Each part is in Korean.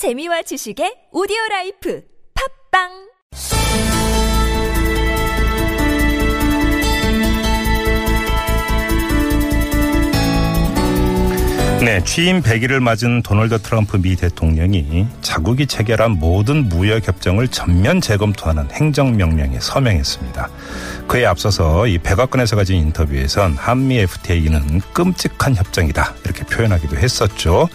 재미와 지식의 오디오 라이프 팟빵 네, 취임 100일을 맞은 도널드 트럼프 미 대통령이 자국이 체결한 모든 무역 협정을 전면 재검토하는 행정명령에 서명했습니다. 그에 앞서서 이 백악관에서 가진 인터뷰에선 한미 FTA는 끔찍한 협정이다 이렇게 표현하기도 했었죠.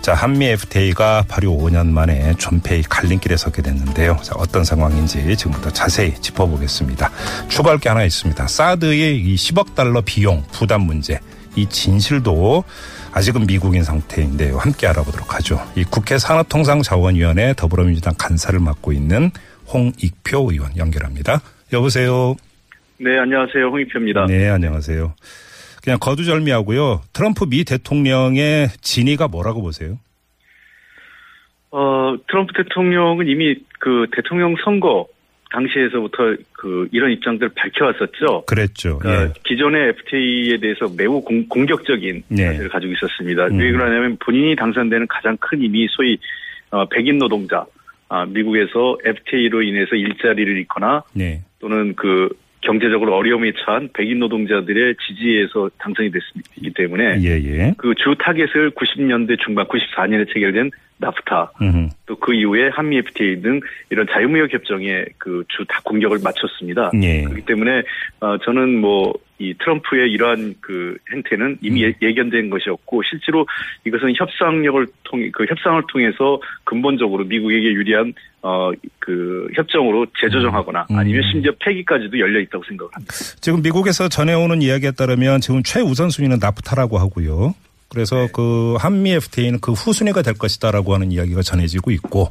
자, 한미 FTA가 발효 5년 만에 존폐의 갈림길에 서게 됐는데요. 자, 어떤 상황인지 지금부터 자세히 짚어보겠습니다. 추가할 게 하나 있습니다. 사드의 이 10억 달러 비용 부담 문제. 이 진실도 아직은 미국인 상태인데요. 함께 알아보도록 하죠. 이 국회 산업통상자원위원회 더불어민주당 간사를 맡고 있는 홍익표 의원 연결합니다. 여보세요. 네, 안녕하세요. 홍익표입니다. 네, 안녕하세요. 그냥 거두절미하고요. 트럼프 미 대통령의 진위가 뭐라고 보세요? 어, 트럼프 대통령은 이미 그 대통령 선거 당시에서부터 그 이런 입장들을 밝혀왔었죠. 그랬죠. 그러니까 예. 기존의 FTA에 대해서 매우 공, 공격적인 네. 자세를 가지고 있었습니다. 음. 왜 그러냐면 본인이 당선되는 가장 큰 힘이 소위 어, 백인 노동자, 아, 미국에서 FTA로 인해서 일자리를 잃거나 네. 또는 그 경제적으로 어려움에 처한 백인 노동자들의 지지에서 당선이 됐기 때문에 예, 예. 그 주 타겟을 90년대 중반, 94년에 체결된 나프타, 음. 또 그 이후에 한미 FTA 등 이런 자유무역 협정에 그 주 다 공격을 맞췄습니다. 예. 그렇기 때문에 어 저는 뭐 이 트럼프의 이러한 그 행태는 이미 음. 예- 예견된 것이었고 실제로 이것은 협상력을 통해 그 협상을 통해서 근본적으로 미국에게 유리한 어 그 협정으로 재조정하거나 음. 아니면 심지어 폐기까지도 열려 있다고 생각을 합니다. 지금 미국에서 전해오는 이야기에 따르면 지금 최우선 순위는 나프타라고 하고요. 그래서 네. 그 한미 FTA는 그 후순위가 될 것이다라고 하는 이야기가 전해지고 있고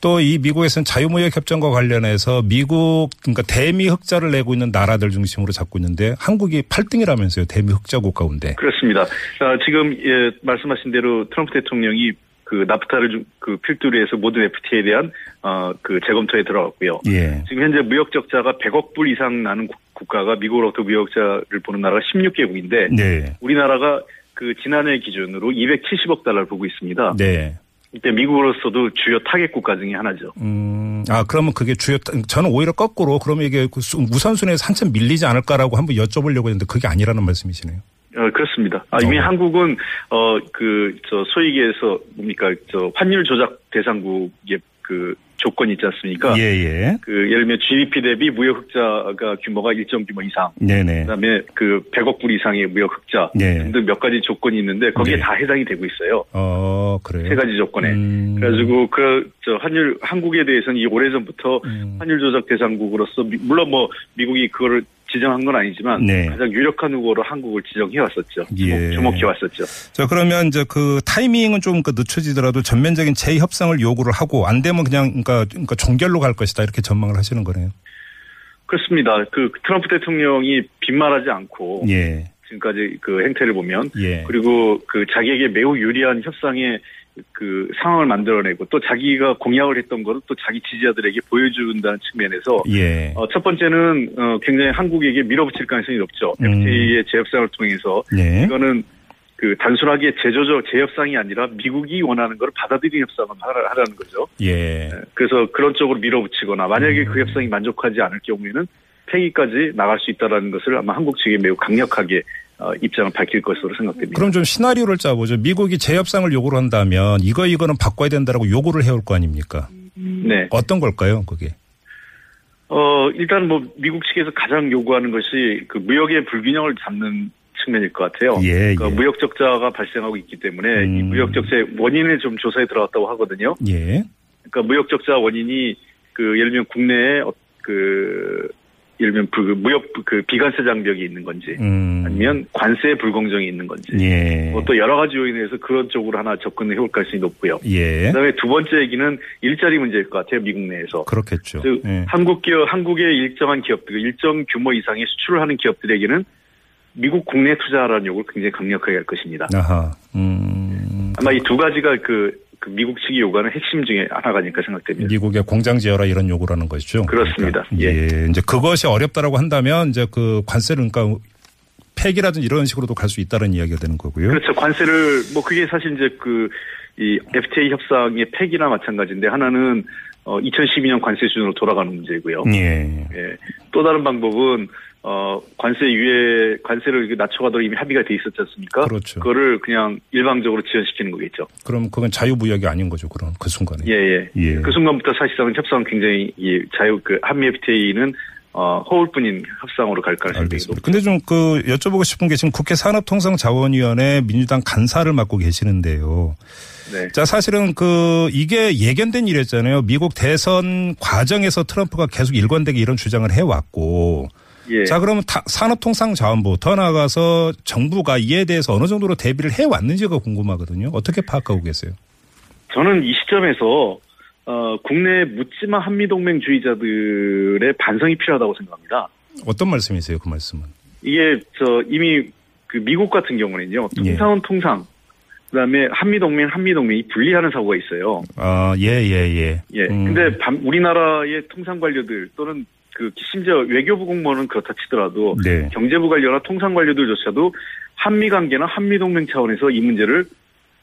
또 이 미국에서는 자유무역 협정과 관련해서 미국 그러니까 대미 흑자를 내고 있는 나라들 중심으로 잡고 있는데 한국이 8등이라면서요. 대미 흑자국 가운데. 그렇습니다. 어, 지금 예, 말씀하신 대로 트럼프 대통령이 그 나프타를 좀- 그 필두로 해서 모든 FTA에 대한 어, 그 재검토에 들어갔고요. 예. 지금 현재 무역 적자가 100억 불 이상 나는 국- 국가가 미국으로부터 무역 적자를 보는 나라가 16개국인데 네. 우리나라가 그 지난해 기준으로 270억 달러를 보고 있습니다. 네. 이때 미국으로서도 주요 타겟 국가 중에 하나죠. 음, 아, 그러면 그게 주요, 저는 오히려 거꾸로 그러면 이게 그 수- 우선순위에서 한참 밀리지 않을까라고 한번 여쭤보려고 했는데 그게 아니라는 말씀이시네요. 어, 그렇습니다. 아, 이미 어. 한국은, 어, 그, 저, 소위 얘기해서, 뭡니까, 저, 환율 조작 대상국의 그 조건이 있지 않습니까? 예, 예. 그, 예를 들면 GDP 대비 무역 흑자가 규모가 일정 규모 이상, 네네. 그 다음에 그 100억 불 이상의 무역 흑자 네. 등등 몇 가지 조건이 있는데 거기에 네. 다 해당이 되고 있어요. 어, 그래요. 세 가지 조건에. 음. 그래가지고 그, 저, 환율, 한국에 대해서는 이 오래전부터 음. 환율 조작 대상국으로서, 미- 물론 뭐, 미국이 그거를 지정한 건 아니지만, 네. 가장 유력한 후보로 한국을 지정해 왔었죠. 예. 주목해 왔었죠. 자, 그러면 이제 그 타이밍은 좀그 늦춰지더라도 전면적인 재협상을 요구를 하고 안 되면 그냥 그러니까, 그러니까 종결로 갈 것이다 이렇게 전망을 하시는 거네요. 그렇습니다. 그 트럼프 대통령이 빈말하지 않고, 예. 지금까지 그 행태를 보면, 예. 그리고 그 자기에게 매우 유리한 협상의 그 상황을 만들어내고 또 자기가 공약을 했던 거를 또 자기 지지자들에게 보여준다는 측면에서 예. 어, 첫 번째는 어, 굉장히 한국에게 밀어붙일 가능성이 높죠. 음. FTA의 재협상을 통해서 예. 이거는 그 단순하게 제조적 재협상이 아니라 미국이 원하는 걸 받아들이는 협상을 하라- 하라는 거죠. 예. 예, 그래서 그런 쪽으로 밀어붙이거나 만약에 음. 그 협상이 만족하지 않을 경우에는 폐기까지 나갈 수 있다라는 것을 아마 한국 측에 매우 강력하게 어, 입장을 밝힐 것으로 생각됩니다. 그럼 좀 시나리오를 짜보죠. 미국이 재협상을 요구를 한다면 이거 이거는 바꿔야 된다라고 요구를 해올 거 아닙니까? 네. 어떤 걸까요, 그게? 어, 일단 뭐, 미국 측에서 가장 요구하는 것이 그 무역의 불균형을 잡는 측면일 것 같아요. 예, 그러니까 예. 무역 적자가 발생하고 있기 때문에 이 음. 무역 적자의 원인을 좀 조사에 들어갔다고 하거든요. 예. 그러니까 무역 적자 원인이 그 예를 들면 국내에 어- 그 예를 들면 그 무역 그 비관세 장벽이 있는 건지 음. 아니면 관세 불공정이 있는 건지 예. 뭐또 여러 가지 요인에서 그런 쪽으로 하나 접근을 해올 가능성이 높고요. 예. 그다음에 두 번째 얘기는 일자리 문제일 것 같아요. 미국 내에서. 그렇겠죠. 즉 예. 한국 기업, 한국의 일정한 기업들, 일정 규모 이상의 수출을 하는 기업들에게는 미국 국내 투자하라는 요구를 굉장히 강력하게 할 것입니다. 아하. 음. 아마 이 두 가지가 그, 그 미국 측이 요구하는 핵심 중에 하나가 아닐까 생각됩니다. 미국에 공장 지어라 이런 요구라는 것이죠. 그렇습니다. 그러니까 예. 이제 그것이 어렵다라고 한다면 이제 그 관세를 그러니까 폐기라든지 이런 식으로도 갈 수 있다는 이야기가 되는 거고요. 그렇죠. 관세를 뭐 그게 사실 이제 그 이 FTA 협상의 폐기나 마찬가지인데 하나는 어 2012년 관세 수준으로 돌아가는 문제고요. 예. 예. 또 다른 방법은 어 관세 유예 관세를 낮춰가도록 이미 합의가 돼 있었지 않습니까? 그렇죠. 그거를 그냥 일방적으로 지연시키는 거겠죠. 그럼 그건 자유무역이 아닌 거죠. 그런 그 순간에. 예, 예. 예. 그 순간부터 사실상은 협상은 굉장히 이 자유 그 한미 FTA는 어 허울뿐인 협상으로 갈 가능성이 알겠습니다. 근데 좀 그 여쭤보고 싶은 게 지금 국회 산업통상자원위원회 민주당 간사를 맡고 계시는데요. 네. 자, 사실은 그 이게 예견된 일이었잖아요. 미국 대선 과정에서 트럼프가 계속 일관되게 이런 주장을 해왔고. 예. 자, 그러면 타- 산업통상자원부 더 나아가서 정부가 이에 대해서 어느 정도로 대비를 해 왔는지가 궁금하거든요. 어떻게 파악하고 계세요? 저는 이 시점에서 어 국내 묻지마 한미 동맹주의자들의 반성이 필요하다고 생각합니다. 어떤 말씀이세요? 그 말씀은. 이게 저 이미 그 미국 같은 경우는요. 통상은 통상 그다음에 한미 동맹 한미 동맹이 분리하는 사고가 있어요. 아, 예, 예, 예. 예. 음. 근데 반- 우리나라의 통상 관료들 또는 그 심지어 외교부 공무원은 그렇다 치더라도 네. 경제부 관료나 통상 관료들조차도 한미 관계나 한미 동맹 차원에서 이 문제를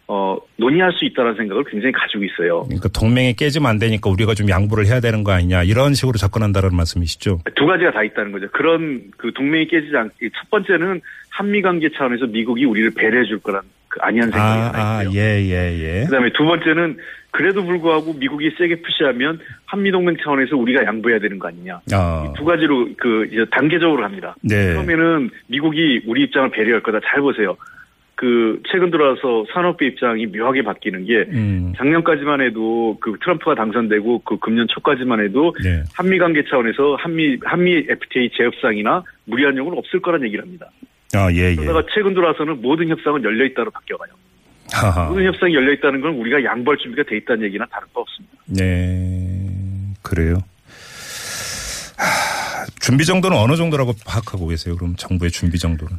어 논의할 수 있다는 생각을 굉장히 가지고 있어요. 그러니까 동맹이 깨지면 안 되니까 우리가 좀 양보를 해야 되는 거 아니냐 이런 식으로 접근한다는 말씀이시죠? 두 가지가 다 있다는 거죠. 그런 그 동맹이 깨지지 않게 첫 번째는 한미 관계 차원에서 미국이 우리를 배려해 줄 거란 그 아니한 생각이 아, 하나 아, 있고요. 예, 예, 예. 그다음에 두 번째는 그래도 불구하고 미국이 세게 푸시하면 한미 동맹 차원에서 우리가 양보해야 되는 거 아니냐. 아, 두 가지로 그 이제 단계적으로 합니다. 네. 처음에는 미국이 우리 입장을 배려할 거다. 잘 보세요. 그 최근 들어서 산업부 입장이 묘하게 바뀌는 게 음, 작년까지만 해도 그 트럼프가 당선되고 그 금년 초까지만 해도 네. 한미 관계 차원에서 한미 한미 FTA 재협상이나 무리한 요구는 없을 거란 얘기를 합니다. 아, 예, 예. 그러다가 최근 들어와서는 모든 협상은 열려 있다로 바뀌어가요. 하하. 모든 협상이 열려 있다는 건 우리가 양보할 준비가 돼 있다는 얘기나 다를 바 없습니다. 네, 그래요. 하, 준비 정도는 어느 정도라고 파악하고 계세요? 그럼 정부의 준비 정도는?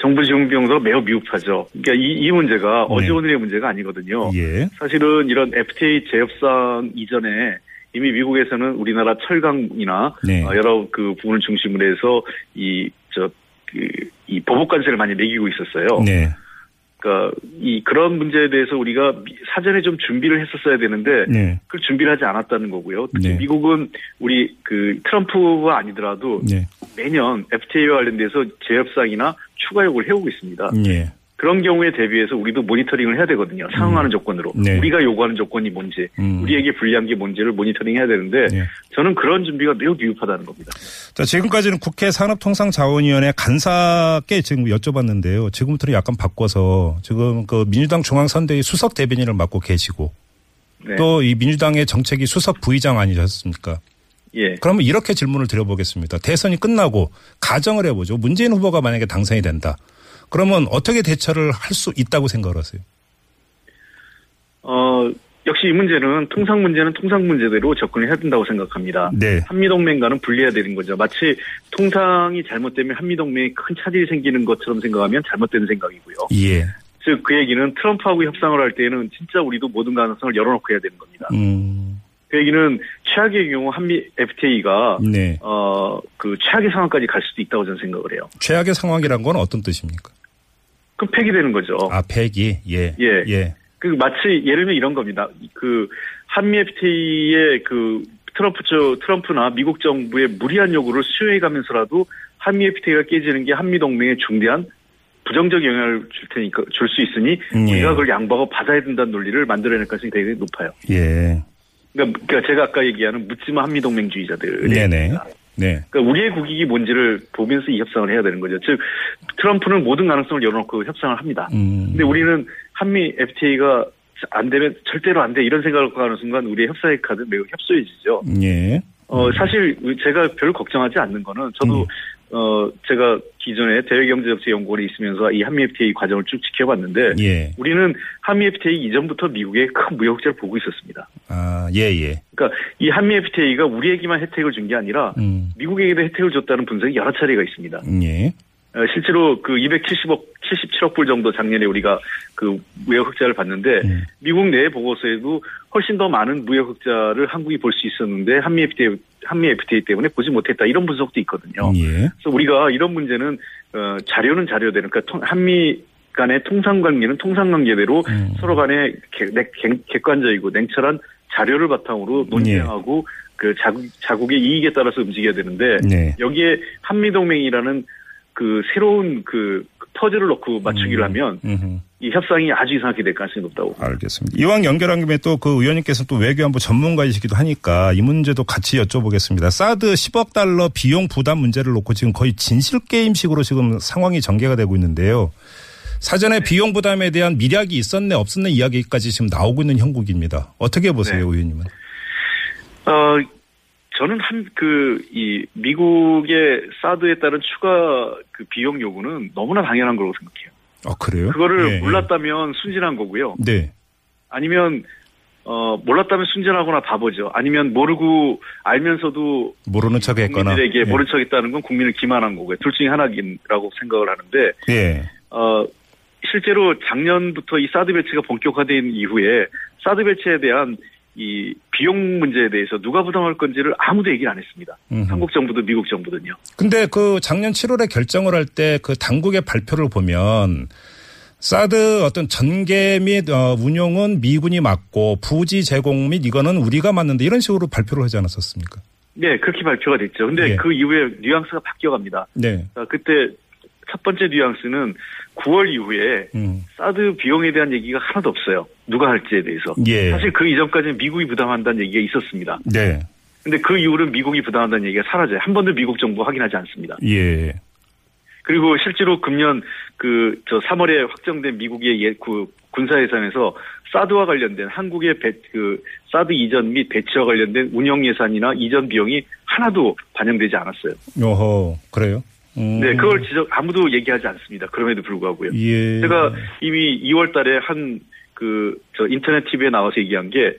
정부 지원 비용도 매우 미흡하죠. 그러니까 이, 이 문제가 어제 오늘의 문제가 아니거든요. 예. 사실은 이런 FTA 재협상 이전에 이미 미국에서는 우리나라 철강이나 네. 어, 여러 그 부분을 중심으로 해서 이저 그, 이 보복 관세를 많이 매기고 있었어요. 네. 그러니까 이 그런 문제에 대해서 우리가 미- 사전에 좀 준비를 했었어야 되는데 네. 그걸 준비를 하지 않았다는 거고요. 특히 네. 미국은 우리 그 트럼프가 아니더라도 네. 매년 FTA와 관련돼서 재협상이나 추가 요구를 해오고 있습니다. 예. 그런 경우에 대비해서 우리도 모니터링을 해야 되거든요. 상응하는 조건으로. 네. 우리가 요구하는 조건이 뭔지, 음. 우리에게 불리한 게 뭔지를 모니터링 해야 되는데 네. 저는 그런 준비가 매우 미흡하다는 겁니다. 자, 지금까지는 국회 산업통상자원위원회 간사께 지금 여쭤봤는데요. 지금부터는 약간 바꿔서 지금 그 민주당 중앙선대위 수석 대변인을 맡고 계시고 네. 또이 민주당의 정책위 수석 부의장 아니셨습니까? 예. 그러면 이렇게 질문을 드려보겠습니다. 대선이 끝나고 가정을 해보죠. 문재인 후보가 만약에 당선이 된다. 그러면 어떻게 대처를 할 수 있다고 생각을 하세요? 어, 역시 이 문제는 통상 문제는 통상 문제대로 접근을 해야 된다고 생각합니다. 네. 한미동맹과는 분리해야 되는 거죠. 마치 통상이 잘못되면 한미동맹에 큰 차질이 생기는 것처럼 생각하면 잘못된 생각이고요. 예. 즉, 그 얘기는 트럼프하고 협상을 할 때에는 진짜 우리도 모든 가능성을 열어놓고 해야 되는 겁니다. 음. 그 얘기는 최악의 경우 한미 FTA가 네. 어, 그 최악의 상황까지 갈 수도 있다고 저는 생각을 해요. 최악의 상황이란 건 어떤 뜻입니까? 그럼 폐기되는 거죠. 아, 폐기. 예. 예. 예. 그 마치 예를 들면 이런 겁니다. 그 한미 FTA의 그 트럼프 저 트럼프나 미국 정부의 무리한 요구를 수용해 가면서라도 한미 FTA가 깨지는 게 한미 동맹에 중대한 부정적 영향을 줄 테니까 줄 수 있으니 예. 우리가 그걸 양보하고 받아야 된다는 논리를 만들어낼 가능성이 되게 높아요. 예. 그러니까, 그러니까 제가 아까 얘기하는 묻지마 한미 동맹주의자들. 네네. 네. 그러니까 우리의 국익이 뭔지를 보면서 이 협상을 해야 되는 거죠. 즉 트럼프는 모든 가능성을 열어놓고 협상을 합니다. 음. 근데 우리는 한미 FTA가 안 되면 절대로 안 돼 이런 생각을 하는 순간 우리의 협상의 카드 매우 협소해지죠. 예. 어 사실 제가 별 걱정하지 않는 거는 저도 음. 어 제가 기존에 대외경제정책연구원에 있으면서 이 한미 FTA 과정을 쭉 지켜봤는데 예. 우리는 한미 FTA 이전부터 미국의 큰 무역자를 보고 있었습니다. 아, 예, 예. 그러니까 이 한미 FTA가 우리에게만 혜택을 준 게 아니라 음. 미국에게도 혜택을 줬다는 분석이 여러 차례가 있습니다. 예. 어, 실제로 그 270억, 77억 불 정도 작년에 우리가 그 무역 흑자를 봤는데 음. 미국 내 보고서에도 훨씬 더 많은 무역 흑자를 한국이 볼 수 있었는데 한미 FTA, 한미 FTA 때문에 보지 못했다 이런 분석도 있거든요. 예. 그래서 우리가 이런 문제는 어, 자료는 자료대로 그러니까 통- 한미 간의 통상 관계는 통상 관계대로 음. 서로 간에 객- 객- 객- 객관적이고 냉철한 자료를 바탕으로 논쟁하고 그 자국, 자국의 이익에 따라서 움직여야 되는데 네. 여기에 한미 동맹이라는 그 새로운 그 퍼즐을 넣고 맞추기를 하면 음흠. 이 협상이 아주 이상하게 될 가능성이 높다고. 알겠습니다. 이왕 연결한 김에 또 그 의원님께서 또 외교안보 전문가이시기도 하니까 이 문제도 같이 여쭤보겠습니다. 사드 10억 달러 비용 부담 문제를 놓고 지금 거의 진실 게임식으로 지금 상황이 전개가 되고 있는데요. 사전에 비용 부담에 대한 미략이 있었네 없었네 이야기까지 지금 나오고 있는 형국입니다. 어떻게 보세요, 네. 의원님은? 어, 저는 한, 그, 이, 미국의 사드에 따른 추가 그 비용 요구는 너무나 당연한 거라고 생각해요. 아 그래요? 그거를 예, 예. 몰랐다면 순진한 거고요. 네. 아니면, 어, 몰랐다면 순진하거나 바보죠. 아니면 모르고 알면서도 모르는 척했거나. 국민들에게 예. 모른 척 했다는 건 국민을 기만한 거고요. 둘 중에 하나라고 생각을 하는데, 예. 어, 실제로 작년부터 이 사드 배치가 본격화된 이후에 사드 배치에 대한 이 비용 문제에 대해서 누가 부담할 건지를 아무도 얘기를 안 했습니다. 음흠. 한국 정부도 미국 정부든요. 근데 그 작년 7월에 결정을 할 때 그 당국의 발표를 보면 사드 어떤 전개 및 어, 운용은 미군이 맡고 부지 제공 및 이거는 우리가 맡는다 이런 식으로 발표를 하지 않았었습니까? 네, 그렇게 발표가 됐죠. 근데 예. 그 이후에 뉘앙스가 바뀌어 갑니다. 네. 자, 그때 첫 번째 뉘앙스는 9월 이후에 음. 사드 비용에 대한 얘기가 하나도 없어요. 누가 할지에 대해서. 예. 사실 그 이전까지는 미국이 부담한다는 얘기가 있었습니다. 네. 근데 그 이후로는 미국이 부담한다는 얘기가 사라져요. 한 번도 미국 정부 확인하지 않습니다. 예. 그리고 실제로 금년 그 저 3월에 확정된 미국의 예, 그 군사 예산에서 사드와 관련된 한국의 배, 그 사드 이전 및 배치와 관련된 운영 예산이나 이전 비용이 하나도 반영되지 않았어요. 요허. 그래요? 음. 네, 그걸 지적 아무도 얘기하지 않습니다. 그럼에도 불구하고요. 예. 제가 이미 2월 달에 한 그 저 인터넷 TV에 나와서 얘기한 게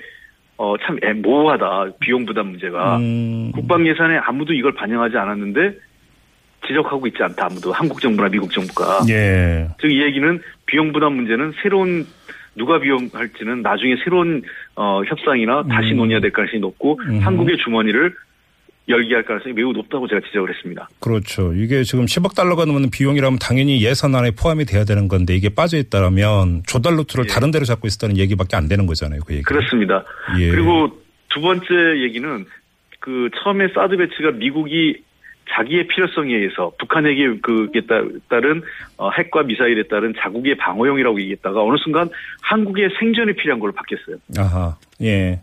어, 참 애모호하다. 비용 부담 문제가. 음. 국방 예산에 아무도 이걸 반영하지 않았는데 지적하고 있지 않다. 아무도 한국 정부나 미국 정부가. 예. 즉이 얘기는 비용 부담 문제는 새로운 누가 비용할지는 나중에 새로운 어, 협상이나 다시 음. 논의해야 될 가능성이 높고 음. 한국의 주머니를 열게 할 가능성이 매우 높다고 제가 지적을 했습니다. 그렇죠. 이게 지금 10억 달러가 넘는 비용이라면 당연히 예산 안에 포함이 돼야 되는 건데 이게 빠져 있다면 조달 루트를 예. 다른 데로 잡고 있었다는 얘기밖에 안 되는 거잖아요. 그 얘기. 그렇습니다. 예. 그리고 두 번째 얘기는 그 처음에 사드 배치가 미국이 자기의 필요성에 의해서 북한에게 그에 따- 따른 어, 핵과 미사일에 따른 자국의 방어용이라고 얘기했다가 어느 순간 한국의 생존에 필요한 걸로 바뀌었어요. 아하. 예.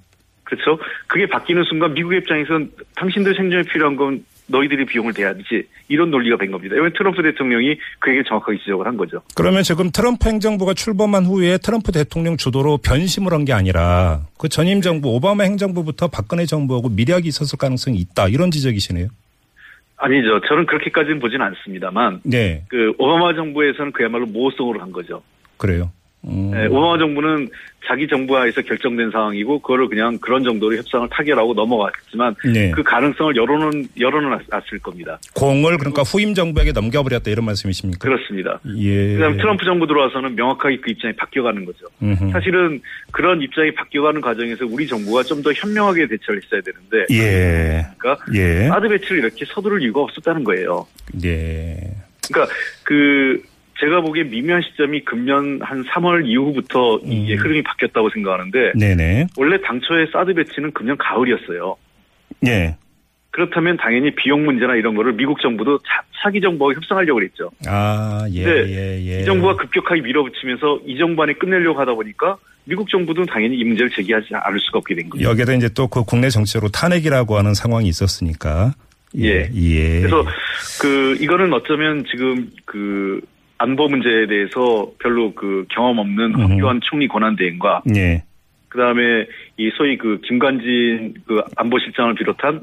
그렇죠? 그게 바뀌는 순간 미국의 입장에서는 당신들 생존에 필요한 건 너희들이 비용을 대야지 이런 논리가 된 겁니다. 이번 트럼프 대통령이 그 얘기를 정확하게 지적을 한 거죠. 그러면 지금 트럼프 행정부가 출범한 후에 트럼프 대통령 주도로 변심을 한 게 아니라 그 전임 정부 오바마 행정부부터 박근혜 정부하고 미략이 있었을 가능성이 있다 이런 지적이시네요. 아니죠. 저는 그렇게까지는 보지는 않습니다만 네, 그 오바마 정부에서는 그야말로 모호성으로 한 거죠. 그래요. 음, 네, 오바마 정부는 자기 정부하에서 결정된 상황이고 그거를 그냥 그런 정도로 협상을 타결하고 넘어갔지만 네. 그 가능성을 열어놓은 열어놨을 겁니다. 공을 그러니까 후임 정부에게 넘겨버렸다 이런 말씀이십니까? 그렇습니다. 예. 그다음 트럼프 정부 들어와서는 명확하게 그 입장이 바뀌어가는 거죠. 음흠. 사실은 그런 입장이 바뀌어가는 과정에서 우리 정부가 좀 더 현명하게 대처를 했어야 되는데 예. 그러니까 예. 사드 배치를 이렇게 서두를 이유가 없었다는 거예요. 예. 그러니까 그 제가 보기엔 미묘한 시점이 금년 한 3월 이후부터 이게 음. 흐름이 바뀌었다고 생각하는데 네네. 원래 당초에 사드 배치는 금년 가을이었어요. 예. 그렇다면 당연히 비용 문제나 이런 거를 미국 정부도 차, 차기 정부와 협상하려고 그랬죠. 아, 예, 네. 예, 예. 이 정부가 급격하게 밀어붙이면서 이 정부 안에 끝내려고 하다 보니까 미국 정부도 당연히 이 문제를 제기하지 않을 수가 없게 된 거죠. 여기에다 이제 또 그 국내 정치로 탄핵이라고 하는 상황이 있었으니까. 예. 예. 그래서 그 이거는 어쩌면 지금 그 안보 문제에 대해서 별로 그 경험 없는 음. 황교안 총리 권한 대행과 예. 그다음에 이 소위 그 김관진 그 안보실장을 비롯한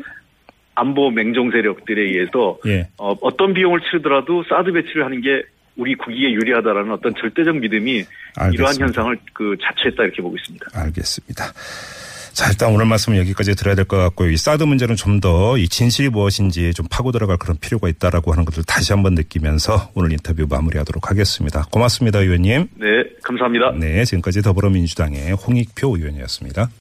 안보 맹종 세력들에 의해서 예. 어, 어떤 비용을 치르더라도 사드 배치를 하는 게 우리 국익에 유리하다라는 어떤 절대적 믿음이 이러한 알겠습니다. 현상을 그 자초했다 이렇게 보고 있습니다. 알겠습니다. 자, 일단 오늘 말씀은 여기까지 들어야 될 것 같고요. 이 사드 문제는 좀 더 이 진실이 무엇인지 좀 파고 들어갈 그런 필요가 있다라고 하는 것을 다시 한번 느끼면서 오늘 인터뷰 마무리하도록 하겠습니다. 고맙습니다, 의원님. 네, 감사합니다. 네, 지금까지 더불어민주당의 홍익표 의원이었습니다.